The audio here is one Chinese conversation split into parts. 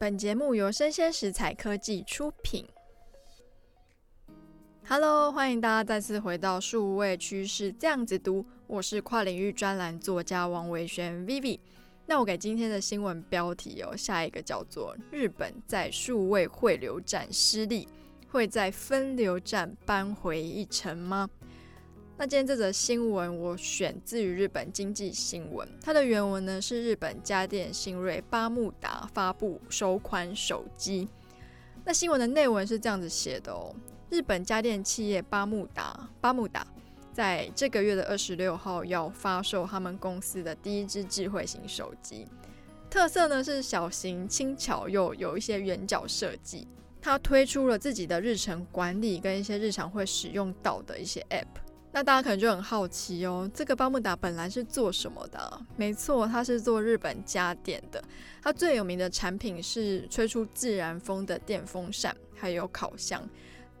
本节目由生鲜食材科技出品。Hello，欢迎大家再次回到数位趋势这样子读，我是跨领域专栏作家王维轩 Vivi。那我给今天的新闻标题哦，下一个叫做“日本在数位汇流战失利，会在分流战扳回一城吗？”那今天这则新闻我选自于日本经济新闻，它的原文呢是日本家电新锐巴慕达发布首款手机。那新闻的内文是这样子写的哦，日本家电企业巴慕达巴慕达在这个月的二十六号要发售他们公司的第一支智慧型手机，特色呢是小型、轻巧又有一些圆角设计。它推出了自己的日程管理跟一些日常会使用到的一些 App。那大家可能就很好奇哦，这个巴慕达本来是做什么的？没错，它是做日本家电的。它最有名的产品是吹出自然风的电风扇，还有烤箱。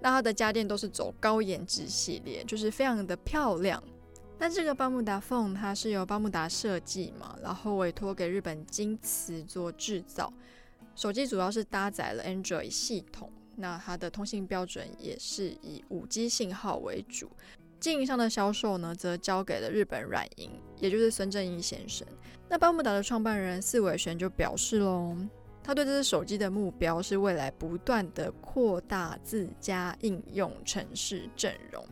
那它的家电都是走高颜值系列，就是非常的漂亮。那这个巴慕达 Phone 它是由巴慕达设计嘛，然后委托给日本京瓷做制造。手机主要是搭载了 Android 系统，那它的通信标准也是以 5G 信号为主。经营上的销售呢，则交给了日本软银，也就是孙正义先生。那巴慕达的创办人四尾玄就表示喽，他对这只手机的目标是未来不断的扩大自家应用城市阵容，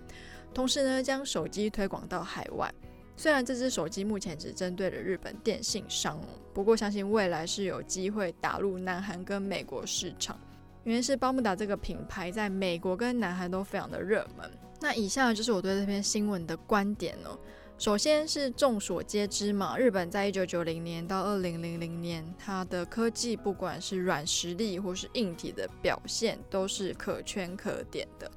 同时呢，将手机推广到海外。虽然这只手机目前只针对了日本电信商，不过相信未来是有机会打入南韩跟美国市场。原因是巴慕达这个品牌在美国跟南韩都非常的热门。那以下就是我对这篇新闻的观点哦。首先是众所皆知嘛，日本在一九九零年到二零零零年，它的科技不管是软实力或是硬体的表现，都是可圈可点的。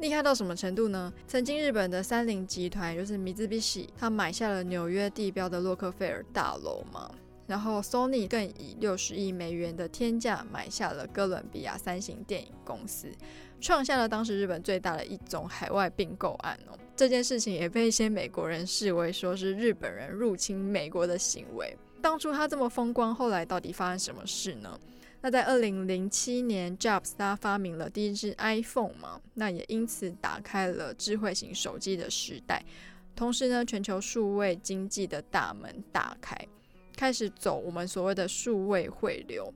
厉害到什么程度呢？曾经日本的三菱集团，就是米兹比西，他买下了纽约地标的洛克菲尔大楼嘛。然后，Sony 更以六十亿美元的天价买下了哥伦比亚三星电影公司，创下了当时日本最大的一宗海外并购案哦。这件事情也被一些美国人视为说是日本人入侵美国的行为。当初他这么风光，后来到底发生什么事呢？那在二零零七年，Jobs 他发明了第一支 iPhone 嘛，那也因此打开了智慧型手机的时代，同时呢，全球数位经济的大门打开。开始走我们所谓的数位汇流。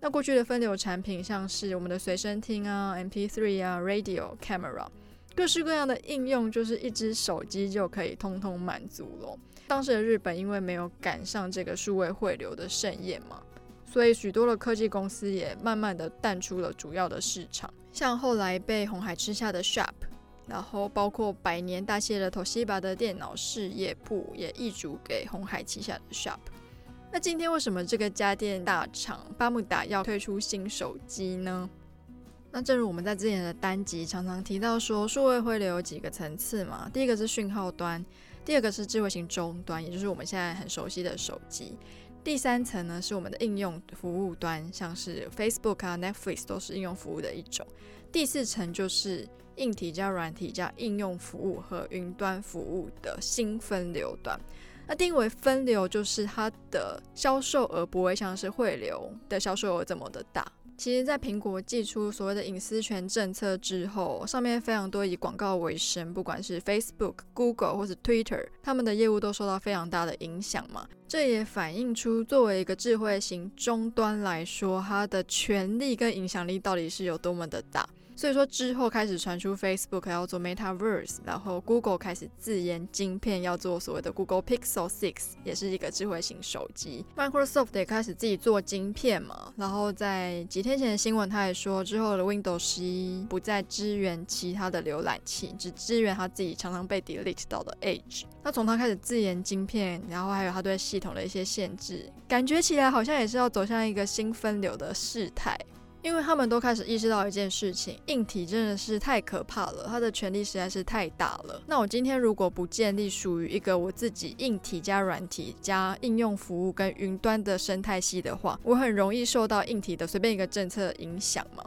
那过去的分流产品，像是我们的随身听啊、MP3 啊、Radio、Camera，各式各样的应用，就是一只手机就可以通通满足了。当时的日本因为没有赶上这个数位汇流的盛宴嘛，所以许多的科技公司也慢慢的淡出了主要的市场。像后来被红海吃下的 Sharp，然后包括百年大谢的东芝吧的电脑事业部也易主给红海旗下的 Sharp。那今天为什么这个家电大厂巴慕达要推出新手机呢？那正如我们在之前的单集常常提到说，数位汇流有几个层次嘛。第一个是讯号端，第二个是智慧型终端，也就是我们现在很熟悉的手机。第三层呢是我们的应用服务端，像是 Facebook 啊、Netflix 都是应用服务的一种。第四层就是硬体加软体加应用服务和云端服务的新分流端。那定为分流，就是它的销售额不会像是汇流的销售额这么的大。其实，在苹果祭出所谓的隐私权政策之后，上面非常多以广告为生，不管是 Facebook、Google 或是 Twitter，他们的业务都受到非常大的影响嘛。这也反映出作为一个智慧型终端来说，它的权力跟影响力到底是有多么的大。所以说之后开始传出 Facebook 要做 Metaverse，然后 Google 开始自研晶片要做所谓的 Google Pixel 6，也是一个智慧型手机。Microsoft 也开始自己做晶片嘛，然后在几天前的新闻，他也说之后的 Windows 十一不再支援其他的浏览器，只支援他自己常常被 delete 到的 Edge。那从他开始自研晶片，然后还有他对系统的一些限制，感觉起来好像也是要走向一个新分流的事态。因为他们都开始意识到一件事情，硬体真的是太可怕了，它的权力实在是太大了。那我今天如果不建立属于一个我自己硬体加软体加应用服务跟云端的生态系的话，我很容易受到硬体的随便一个政策影响嘛。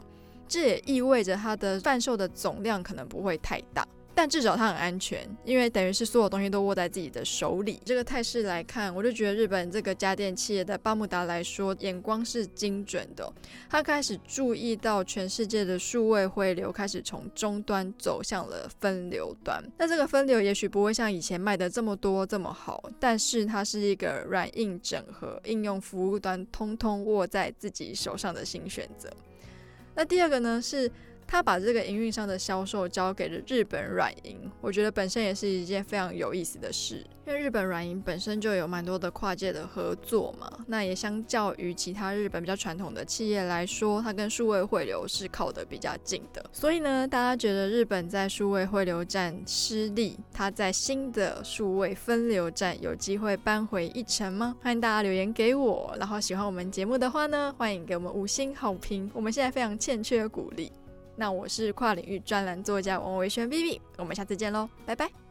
这也意味着它的贩售的总量可能不会太大。但至少它很安全，因为等于是所有东西都握在自己的手里。这个态势来看，我就觉得日本这个家电企业的巴慕达来说，眼光是精准的。他开始注意到全世界的数位汇流开始从终端走向了分流端。那这个分流也许不会像以前卖的这么多这么好，但是它是一个软硬整合、应用服务端通通握在自己手上的新选择。那第二个呢是。他把这个营运商的销售交给了日本软银，我觉得本身也是一件非常有意思的事，因为日本软银本身就有蛮多的跨界的合作嘛，那也相较于其他日本比较传统的企业来说，它跟数位汇流是靠得比较近的。所以呢，大家觉得日本在数位汇流站失利，它在新的数位分流站有机会扳回一城吗？欢迎大家留言给我，然后喜欢我们节目的话呢，欢迎给我们五星好评，我们现在非常欠缺鼓励。那我是跨领域专栏作家王维轩 Vivi，我们下次见喽，拜拜。